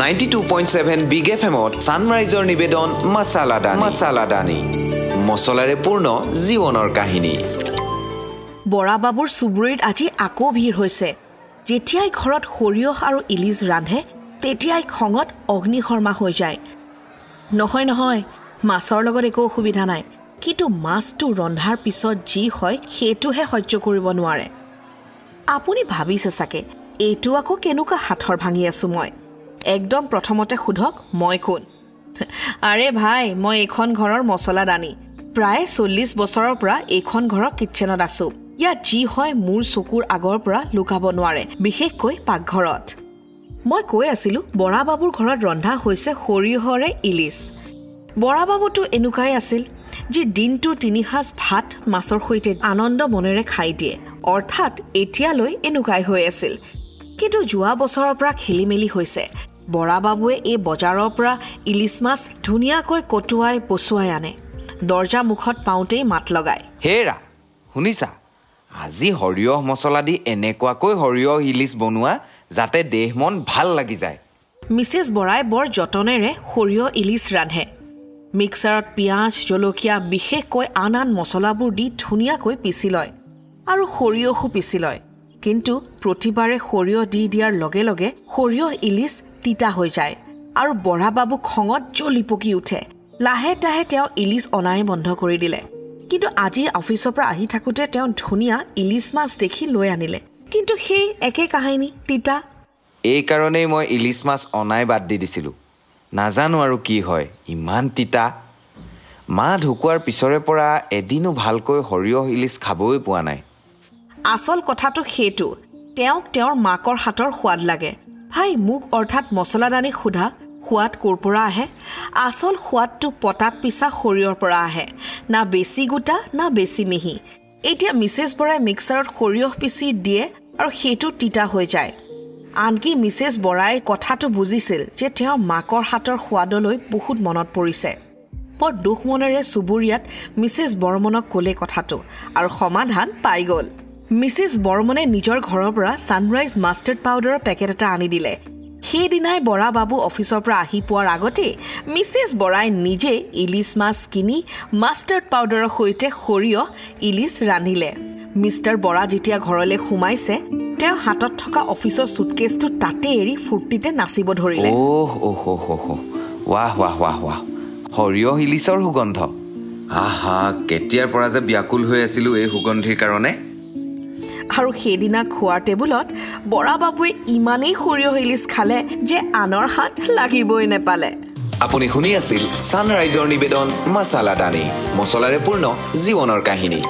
Ninety two point seven big F এমত ছানৰাইজৰ নিবেদন মাছালা দানি। মাছালা দানি। মছলাৰে পূৰ্ণ জীৱনৰ কাহিনী। বৰাবাবুৰ চুবুৰীত আজি আকৌ ভিৰ হৈছে। যেতিয়াই ঘৰত সৰিয়হ আৰু ইলিচ ৰান্ধে তেতিয়াই খঙত অগ্নিশৰ্মা হৈ যায়। নহয় নহয় মাছৰ লগত একো অসুবিধা নাই। কিন্তু মাছটো ৰন্ধাৰ পিছত যি হয় সেইটোহে সহ্য কৰিব নোৱাৰে। আপুনি ভাবিছে চাগে এইটো আকৌ কেনেকুৱা হাতৰ ভাঙি আছোঁ মই? একদম প্ৰথমতে সোধক মই কোন? আৰে ভাই মই এইখন ঘৰৰ মছলা দানি। প্ৰায় চল্লিছ বছৰৰ পৰা এইখন ঘৰৰ কিটচেনত আছোঁ। ইয়াত যি হয় মোৰ চকুৰ আগৰ পৰা লুকাব নোৱাৰে বিশেষকৈ পাকঘৰত। মই কৈ আছিলোঁ বৰাবাবুৰ ঘৰত ৰন্ধা হৈছে সৰিয়হৰে ইলিচ বৰাবাবুতো এনেকুৱাই আছিল যি দিনটো তিনিসাঁজ ভাত মাছৰ সৈতে আনন্দ মনেৰে খাই দিয়ে। অৰ্থাৎ এতিয়ালৈ এনেকুৱাই হৈ আছিল। কিন্তু যোৱা বছৰৰ পৰা খেলি মেলি হৈছে। বৰাবাবুৱে এই বজাৰৰ পৰা ইলিচ মাছ ধুনীয়াকৈ কটোৱাই পচুৱাই আনে। দৰ্জা মুখত পাওঁতেই মাত লগায়। হেৰা শুনিছা? আজি সৰিয়হ মছলা দি এনেকুৱাকৈ সৰিয়হ ইলিচ বনোৱা যাতে দেহ মন ভাল লাগি যায়। মিছেছ বৰাই বৰ যতনেৰে সৰিয়হ ইলিচ ৰান্ধে। মিক্সাৰত পিঁয়াজ জলকীয়া বিশেষকৈ আন আন মছলাবোৰ দি ধুনীয়াকৈ পিচি লয় আৰু সৰিয়হো পিচি লয়। কিন্তু প্ৰতিবাৰে সৰিয়হ দি দিয়াৰ লগে লগে সৰিয়হ ইলিচ তিতা হৈ যায় আৰু বৰাবাবু খঙত জ্বলি পকি উঠে। লাহে তাহে তেওঁ ইলিচ অনাই বন্ধ কৰি দিলে। কিন্তু আজি অফিচৰ পৰা আহি থাকোঁতে তেওঁ ধুনীয়া ইলিচ মাছ দেখি লৈ আনিলে। কিন্তু সেই একে কাহিনী তিতা। এইকাৰণেই মই ইলিচ মাছ অনাই বাদ দি দিছিলোঁ। নাজানো আৰু কি হয় ইমান তিতা। মা ঢুকোৱাৰ পিছৰে পৰা এদিনো ভালকৈ সৰিয়হ ইলিচ খাবই পোৱা নাই। আচল কথাটো সেইটো তেওঁক তেওঁৰ মাকৰ হাতৰ সোৱাদ লাগে। ভাই মোক অৰ্থাৎ মছলাদানী সোধা সোৱাদ ক'ৰ পৰা আহে? আচল সোৱাদটো পতাত পিছা সৰিয়হৰ পৰা আহে না বেছি গোটা না বেছি মিহি। এতিয়া মিছেছ বৰাই মিক্সাৰত সৰিয়হ পিচি দিয়ে আৰু সেইটো তিতা হৈ যায়। আনকি মিছেছ বৰাই কথাটো বুজিছিল যে তেওঁৰ মাকৰ হাতৰ সোৱাদলৈ বহুত মনত পৰিছে। বৰ দুখ মনেৰে চুবুৰীয়াত মিছেছ বৰ্মনক ক'লে কথাটো আৰু সমাধান পাই গ'ল। মিছেছ বৰ্মনে নিজৰ ঘৰৰ পৰা ছানৰাইজ মাষ্টাৰ্ড পাউডাৰৰ পেকেট এটা আনি দিলে। সেইদিনাই বৰা বাবু অফিচৰ পৰা আহি পোৱাৰ আগতেই মিছেছ বৰাই নিজে ইলিচ মাছ কিনি মাষ্টাৰ্ড পাউডাৰৰ সৈতে সৰিয়হ ইলিচ ৰান্ধিলে। মিষ্টাৰ বৰা যেতিয়া ঘৰলৈ সোমাইছে তেওঁ হাতত থকা অফিচৰ চুটকেছটো তাতে এৰি ফূৰ্তিতে নাচিব ধৰিলে। সৰিয়হ ইলিচৰ সুগন্ধ। আহা কেতিয়াৰ পৰা যে ব্যাকুল হৈ আছিলোঁ এই সুগন্ধিৰ কাৰণে? আৰু সেইদিনা খোৱাৰ টেবুলত বৰা বাবুৱে ইমানেই সৰিয়হ ইলিচ খালে যে আনৰ হাত লাগিবই নেপালে। আপুনি শুনি আছিল ছানৰাইজৰ নিবেদন মাছালা দানি মছলাৰে পূৰ্ণ জীৱনৰ কাহিনী।